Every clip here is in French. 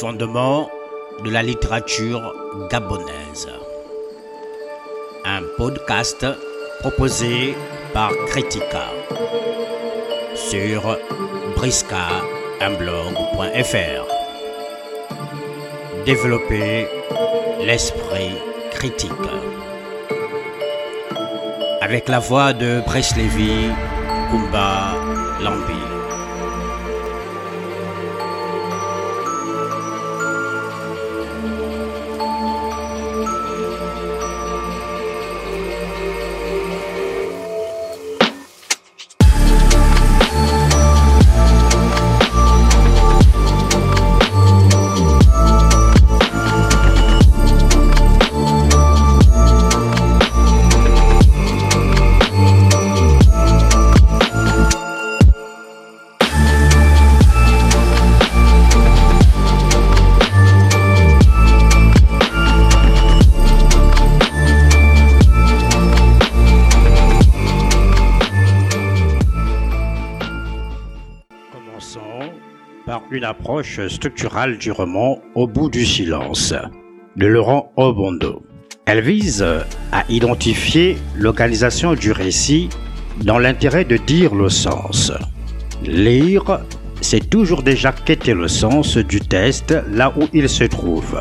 Fondement de la littérature gabonaise. Un podcast proposé par Critica sur briska.blog.fr. Développer l'esprit critique. Avec la voix de Lévy, Kumba Lambi. Une approche structurale du roman Au bout du silence de Laurent Obondo. Elle vise à identifier l'organisation du récit dans l'intérêt de dire le sens. Lire, c'est toujours déjà quêter le sens du test là où il se trouve.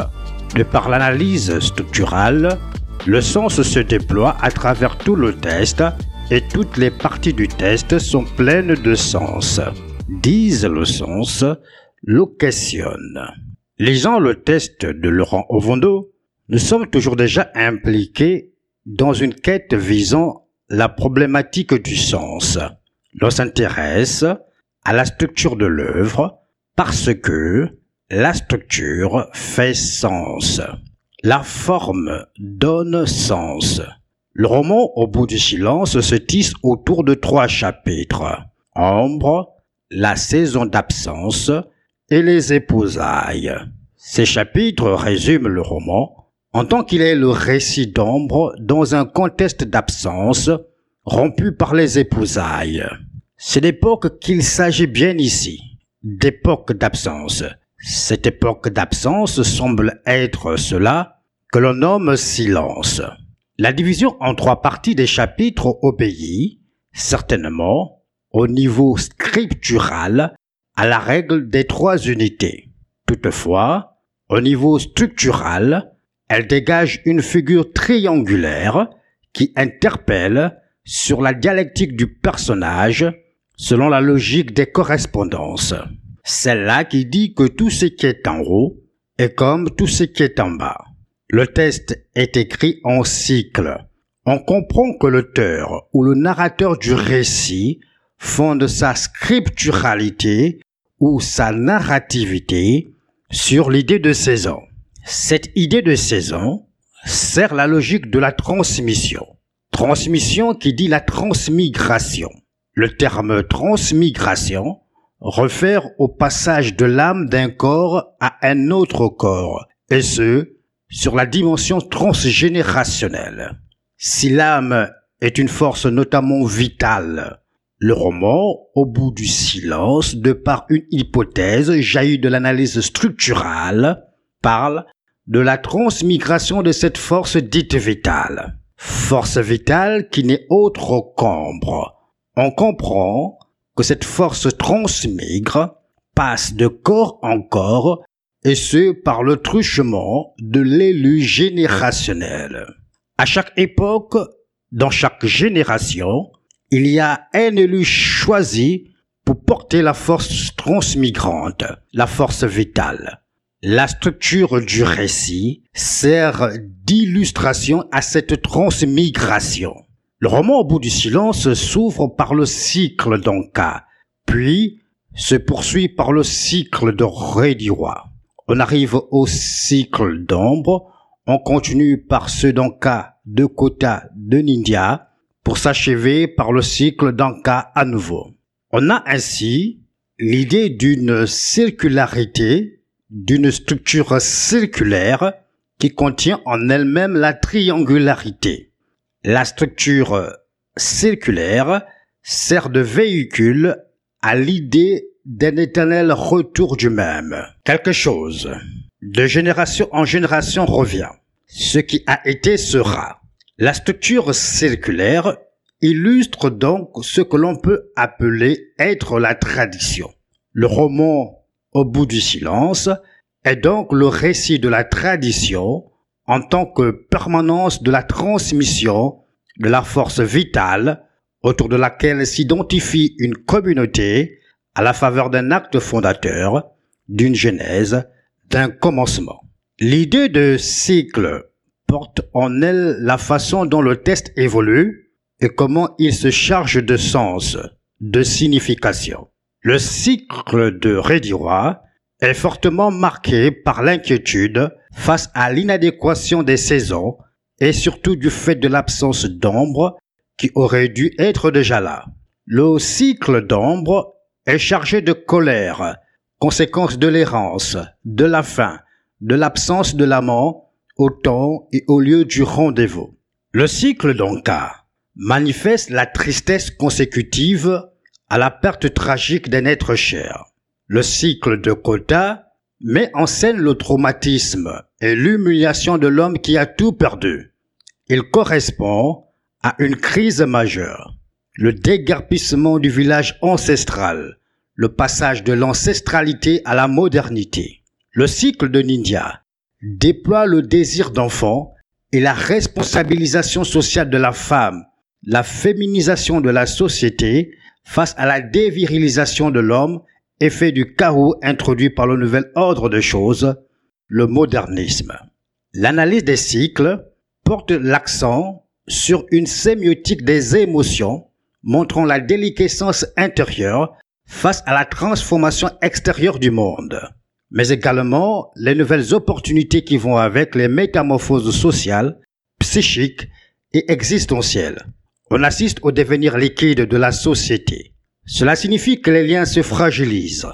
De par l'analyse structurale, le sens se déploie à travers tout le test et toutes les parties du test sont pleines de sens. Disent le sens, le questionnent. Lisant le test de Laurent Ovondo, nous sommes toujours déjà impliqués dans une quête visant la problématique du sens. L'on s'intéresse à la structure de l'œuvre parce que la structure fait sens. La forme donne sens. Le roman Au bout du silence se tisse autour de trois chapitres. Ombre, la saison d'absence et les épousailles. Ces chapitres résument le roman en tant qu'il est le récit d'ombre dans un contexte d'absence rompu par les épousailles. C'est l'époque qu'il s'agit bien ici, d'époque d'absence. Cette époque d'absence semble être cela que l'on nomme silence. La division en trois parties des chapitres obéit, certainement, au niveau scriptural, à la règle des trois unités. Toutefois, au niveau structural, elle dégage une figure triangulaire qui interpelle sur la dialectique du personnage selon la logique des correspondances. Celle-là qui dit que tout ce qui est en haut est comme tout ce qui est en bas. Le test est écrit en cycle. On comprend que l'auteur ou le narrateur du récit fonde sa scripturalité ou sa narrativité sur l'idée de saison. Cette idée de saison sert la logique de la transmission. Transmission qui dit la transmigration. Le terme transmigration réfère au passage de l'âme d'un corps à un autre corps, et ce, sur la dimension transgénérationnelle. Si l'âme est une force notamment vitale, le roman, au bout du silence, de par une hypothèse jaillie de l'analyse structurale, parle de la transmigration de cette force dite vitale. Force vitale qui n'est autre qu'ombre. On comprend que cette force transmigre, passe de corps en corps, et ce par le truchement de l'élu générationnel. À chaque époque, dans chaque génération, il y a un élu choisi pour porter la force transmigrante, la force vitale. La structure du récit sert d'illustration à cette transmigration. Le roman au bout du silence s'ouvre par le cycle d'Anka, puis se poursuit par le cycle de Rediwa. On arrive au cycle d'ombre, on continue par ceux d'Anka, de Kota, de Nindia, pour s'achever par le cycle d'Anka à nouveau. On a ainsi l'idée d'une circularité, d'une structure circulaire qui contient en elle-même la triangularité. La structure circulaire sert de véhicule à l'idée d'un éternel retour du même. Quelque chose, de génération en génération revient. Ce qui a été sera. La structure circulaire illustre donc ce que l'on peut appeler être la tradition. Le roman Au bout du silence est donc le récit de la tradition en tant que permanence de la transmission de la force vitale autour de laquelle s'identifie une communauté à la faveur d'un acte fondateur, d'une genèse, d'un commencement. L'idée de cycle porte en elle la façon dont le test évolue et comment il se charge de sens, de signification. Le cycle de Redira est fortement marqué par l'inquiétude face à l'inadéquation des saisons et surtout du fait de l'absence d'ombre qui aurait dû être déjà là. Le cycle d'ombre est chargé de colère, conséquence de l'errance, de la faim, de l'absence de l'amant, au temps et au lieu du rendez-vous. Le cycle d'Onka manifeste la tristesse consécutive à la perte tragique d'un être cher. Le cycle de Kota met en scène le traumatisme et l'humiliation de l'homme qui a tout perdu. Il correspond à une crise majeure, le dégarpissement du village ancestral, le passage de l'ancestralité à la modernité. Le cycle de Ninja déploie le désir d'enfant et la responsabilisation sociale de la femme, la féminisation de la société face à la dévirilisation de l'homme, effet du chaos introduit par le nouvel ordre de choses, le modernisme. L'analyse des cycles porte l'accent sur une sémiotique des émotions, montrant la déliquescence intérieure face à la transformation extérieure du monde, mais également les nouvelles opportunités qui vont avec les métamorphoses sociales, psychiques et existentielles. On assiste au devenir liquide de la société. Cela signifie que les liens se fragilisent,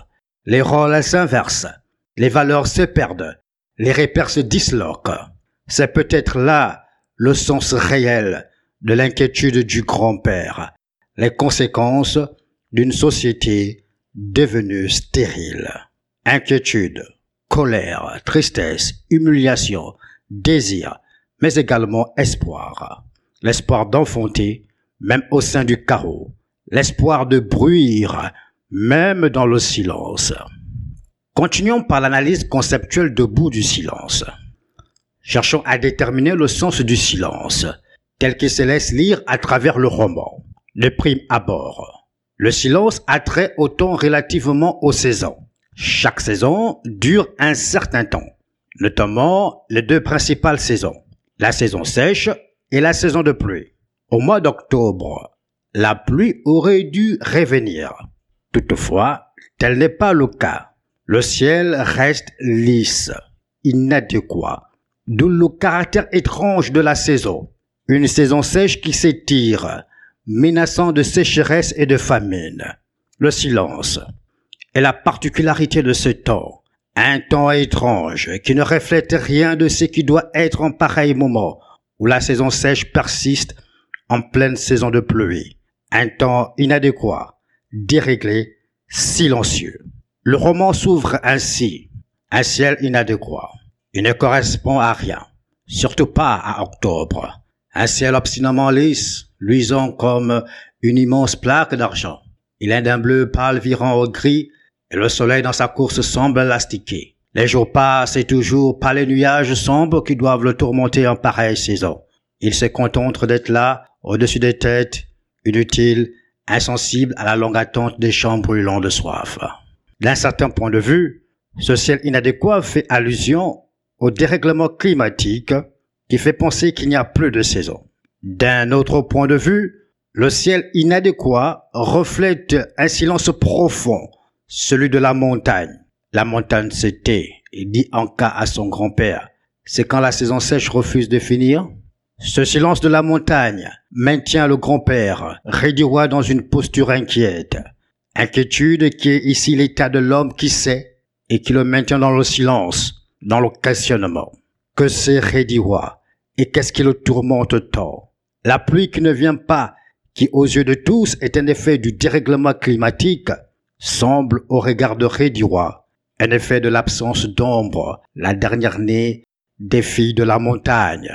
les rôles s'inversent, les valeurs se perdent, les repères se disloquent. C'est peut-être là le sens réel de l'inquiétude du grand-père, les conséquences d'une société devenue stérile. Inquiétude, colère, tristesse, humiliation, désir, mais également espoir. L'espoir d'enfanter, même au sein du carreau. L'espoir de bruire, même dans le silence. Continuons par l'analyse conceptuelle debout du silence. Cherchons à déterminer le sens du silence, tel qu'il se laisse lire à travers le roman. Le prime abord. Le silence a trait au temps relativement aux saisons. Chaque saison dure un certain temps, notamment les deux principales saisons, la saison sèche et la saison de pluie. Au mois d'octobre, la pluie aurait dû revenir. Toutefois, tel n'est pas le cas. Le ciel reste lisse, inadéquat, d'où le caractère étrange de la saison. Une saison sèche qui s'étire, menaçant de sécheresse et de famine. Le silence est la particularité de ce temps. Un temps étrange qui ne reflète rien de ce qui doit être en pareil moment, où la saison sèche persiste en pleine saison de pluie. Un temps inadéquat, déréglé, silencieux. Le roman s'ouvre ainsi. Un ciel inadéquat. Il ne correspond à rien. Surtout pas à octobre. Un ciel obstinément lisse, luisant comme une immense plaque d'argent. Il est d'un bleu pâle virant au gris, le soleil dans sa course semble l'astiquer. Les jours passent et toujours pas les nuages sombres qui doivent le tourmenter en pareille saison. Il se contente d'être là, au-dessus des têtes, inutile, insensible à la longue attente des champs brûlants de soif. D'un certain point de vue, ce ciel inadéquat fait allusion au dérèglement climatique qui fait penser qu'il n'y a plus de saison. D'un autre point de vue, le ciel inadéquat reflète un silence profond, celui de la montagne. La montagne se tait et dit cas à son grand-père, c'est quand la saison sèche refuse de finir? Ce silence de la montagne maintient le grand-père, réduit dans une posture inquiète. Inquiétude qui est ici l'état de l'homme qui sait et qui le maintient dans le silence, dans le questionnement. Que c'est Rédiwa et qu'est-ce qui le tourmente tant? La pluie qui ne vient pas, qui aux yeux de tous est un effet du dérèglement climatique, semble au regard de Rédirois un effet de l'absence d'ombre, la dernière née des filles de la montagne.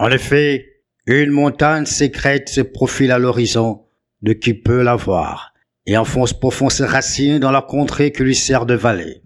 En effet, une montagne sécrète se profile à l'horizon de qui peut la voir et enfonce profond ses racines dans la contrée qui lui sert de vallée.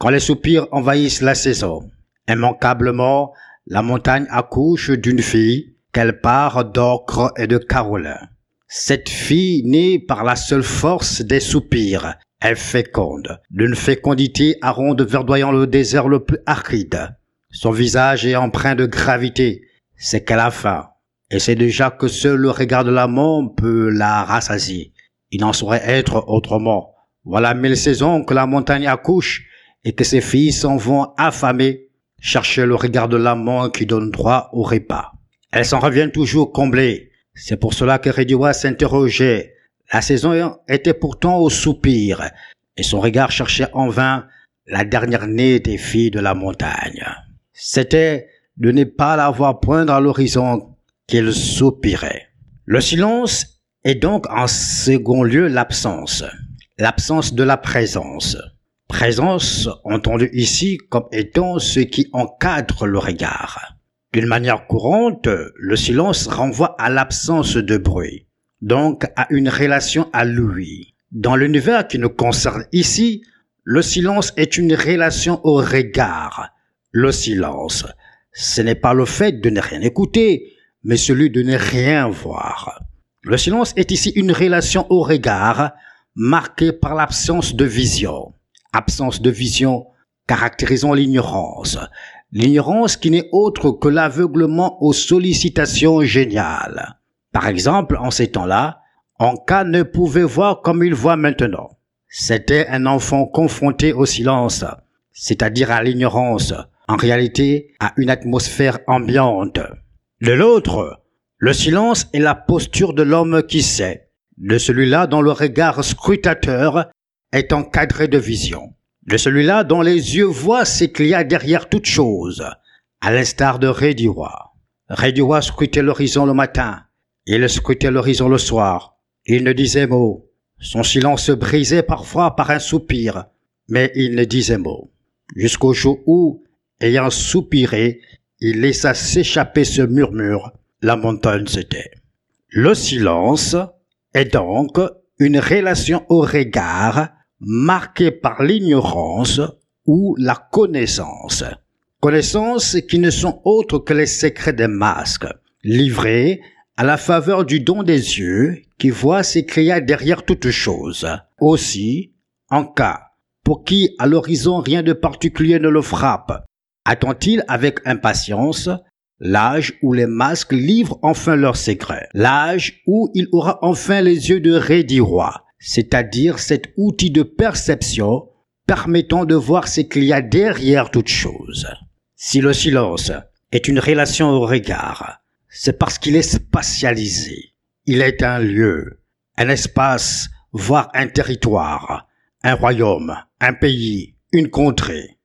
Quand les soupirs envahissent la saison, immanquablement, la montagne accouche d'une fille qu'elle part d'ocre et de carolin. Cette fille née par la seule force des soupirs est féconde, d'une fécondité à verdoyant le désert le plus aride. Son visage est empreint de gravité, c'est qu'elle a faim, et c'est déjà que seul le regard de l'amant peut la rassasier. Il n'en saurait être autrement. Voilà mille saisons que la montagne accouche, et que ses filles s'en vont affamées, chercher le regard de l'amant qui donne droit au repas. Elles s'en reviennent toujours comblées, c'est pour cela que Rediwa s'interrogeait. La saison était pourtant au soupir, et son regard cherchait en vain la dernière née des filles de la montagne. C'était de ne pas la voir poindre à l'horizon qu'il soupirait. Le silence est donc en second lieu l'absence, l'absence de la présence. Présence entendue ici comme étant ce qui encadre le regard. D'une manière courante, le silence renvoie à l'absence de bruit, donc à une relation à lui. Dans l'univers qui nous concerne ici, le silence est une relation au regard. Le silence, ce n'est pas le fait de ne rien écouter, mais celui de ne rien voir. Le silence est ici une relation au regard marquée par l'absence de vision. Absence de vision caractérisant l'ignorance, L'ignorance qui n'est autre que l'aveuglement aux sollicitations géniales. Par exemple, en ces temps-là, Anka ne pouvait voir comme il voit maintenant. C'était un enfant confronté au silence, c'est-à-dire à, l'ignorance, en réalité à une atmosphère ambiante. De l'autre, le silence est la posture de l'homme qui sait, de celui-là dont le regard scrutateur est encadré de vision de celui-là dont les yeux voient ce qu'il y a derrière toute chose, à l'instar de Rédiwa. Rédiwa scrutait l'horizon le matin, il scrutait l'horizon le soir. Il ne disait mot. Son silence se brisait parfois par un soupir, mais il ne disait mot. Jusqu'au jour où, ayant soupiré, il laissa s'échapper ce murmure. La montagne c'était. Le silence est donc une relation au regard marqués par l'ignorance ou la connaissance. Connaissances qui ne sont autres que les secrets des masques, livrés à la faveur du don des yeux qui voit s'écrire derrière toute chose. Aussi, en cas pour qui à l'horizon rien de particulier ne le frappe, attend-il avec impatience l'âge où les masques livrent enfin leurs secrets, l'âge où il aura enfin les yeux de Rédirois, c'est-à-dire cet outil de perception permettant de voir ce qu'il y a derrière toute chose. Si le silence est une relation au regard, c'est parce qu'il est spatialisé. Il est un lieu, un espace, voire un territoire, un royaume, un pays, une contrée.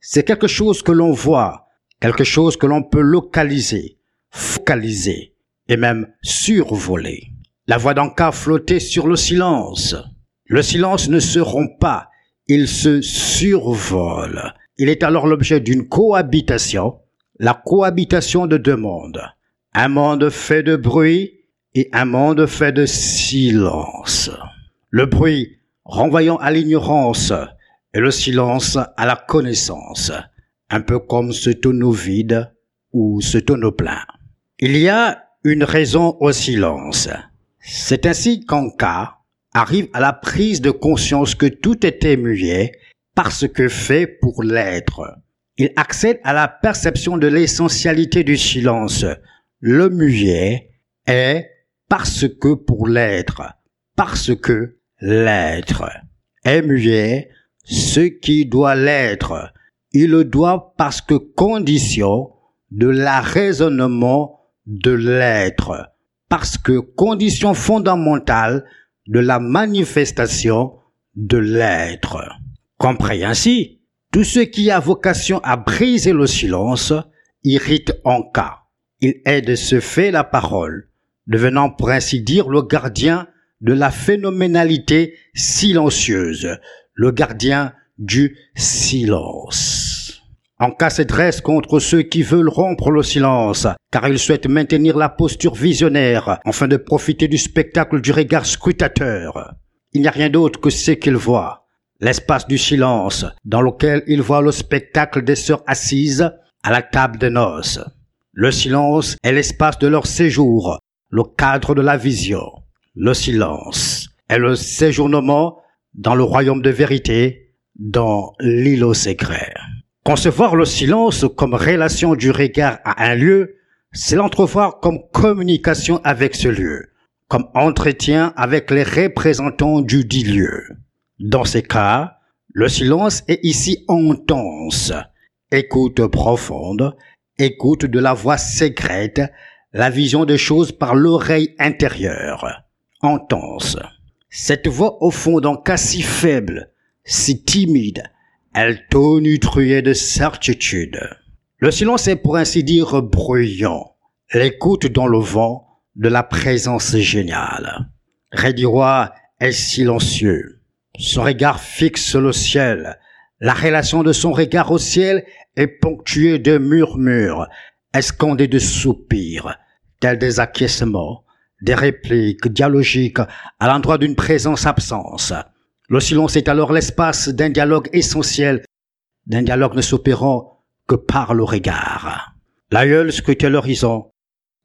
C'est quelque chose que l'on voit, quelque chose que l'on peut localiser, focaliser et même survoler. La voix d'Anka flottait sur le silence. Le silence ne se rompt pas, il se survole. Il est alors l'objet d'une cohabitation, la cohabitation de deux mondes. Un monde fait de bruit et un monde fait de silence. Le bruit renvoyant à l'ignorance et le silence à la connaissance, un peu comme ce tonneau vide ou ce tonneau plein. Il y a une raison au silence. C'est ainsi qu'Anka arrive à la prise de conscience que tout était muet parce que fait pour l'être. Il accède à la perception de l'essentialité du silence. Le muet est parce que pour l'être, parce que l'être est muet, ce qui doit l'être. Il le doit parce que condition de l'arraisonnement de l'être parce que condition fondamentale de la manifestation de l'être. Compris ainsi, tout ce qui a vocation à briser le silence irrite en cas. Il est de ce fait la parole, devenant pour ainsi dire le gardien de la phénoménalité silencieuse, le gardien du silence. En cas se dresse contre ceux qui veulent rompre le silence, car ils souhaitent maintenir la posture visionnaire afin de profiter du spectacle du regard scrutateur. Il n'y a rien d'autre que ce qu'ils voient. L'espace du silence, dans lequel ils voient le spectacle des sœurs assises à la table de noces. Le silence est l'espace de leur séjour, le cadre de la vision. Le silence est le séjournement dans le royaume de vérité, dans l'îlot secret. Concevoir le silence comme relation du regard à un lieu, c'est l'entrevoir comme communication avec ce lieu, comme entretien avec les représentants du dit lieu. Dans ces cas, le silence est ici intense, écoute profonde, écoute de la voix secrète, la vision des choses par l'oreille intérieure, intense. Cette voix au fond d'un cas si faible, si timide, elle tonitruait de certitude. Le silence est pour ainsi dire bruyant, l'écoute dans le vent de la présence géniale. Rediroy est silencieux. Son regard fixe le ciel. La relation de son regard au ciel est ponctuée de murmures, escondés de soupirs, tels des acquiescements, des répliques dialogiques à l'endroit d'une présence absence. Le silence est alors l'espace d'un dialogue essentiel, d'un dialogue ne s'opérant que par le regard. L'aïeul scrutait l'horizon,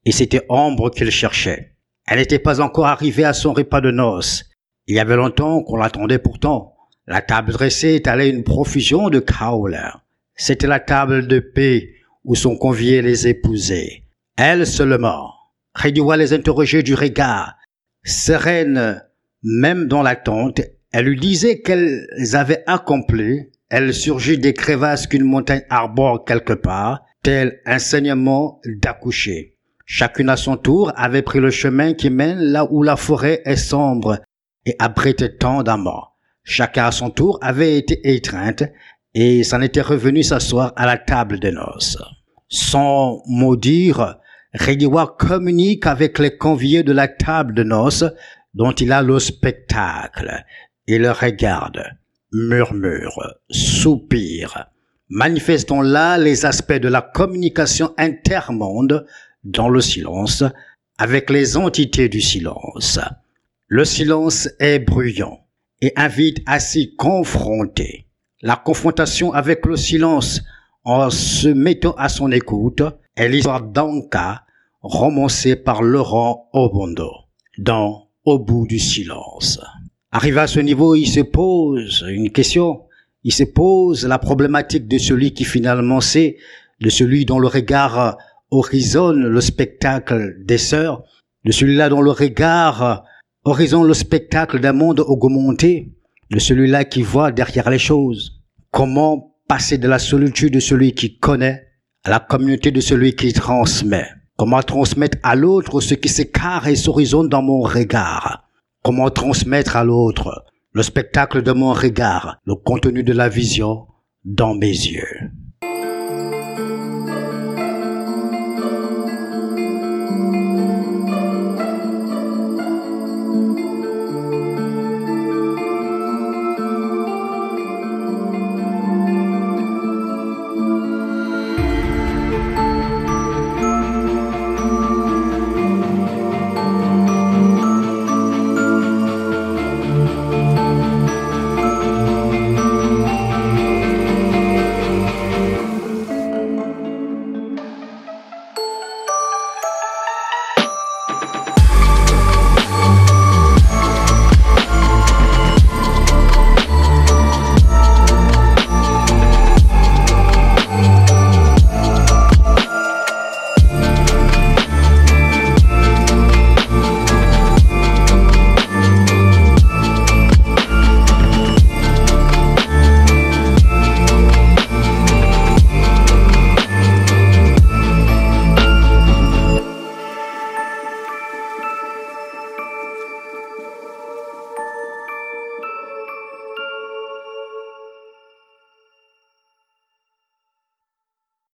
et c'était ombre qu'il cherchait. Elle n'était pas encore arrivée à son repas de noces. Il y avait longtemps qu'on l'attendait pourtant. La table dressée étalait une profusion de kaoler. C'était la table de paix où sont conviés les épousés. Elle seulement. Réduit les interroger du regard. Sereine, même dans l'attente, elle lui disait qu'elles avaient accompli. Elle surgit des crevasses qu'une montagne arbore quelque part, tel un saignement d'accoucher. Chacune à son tour avait pris le chemin qui mène là où la forêt est sombre et abrite tant d'amour. Chacun à son tour avait été étreinte et s'en était revenu s'asseoir à la table des noces. Sans mot dire, communique avec les conviés de la table de noces dont il a le spectacle. Il regarde, murmure, soupire, manifestant là les aspects de la communication intermonde dans le silence avec les entités du silence. Le silence est bruyant et invite à s'y confronter. La confrontation avec le silence en se mettant à son écoute est l'histoire d'Anka romancée par Laurent Obondo dans Au bout du silence. Arrivé à ce niveau, il se pose une question. Il se pose la problématique de celui qui finalement sait, de celui dont le regard horizonne le spectacle des sœurs, de celui-là dont le regard horizonne le spectacle d'un monde augmenté, de celui-là qui voit derrière les choses. Comment passer de la solitude de celui qui connaît à la communauté de celui qui transmet? Comment transmettre à l'autre ce qui s'écarte et s'horizonne dans mon regard? Comment transmettre à l'autre le spectacle de mon regard, le contenu de la vision dans mes yeux?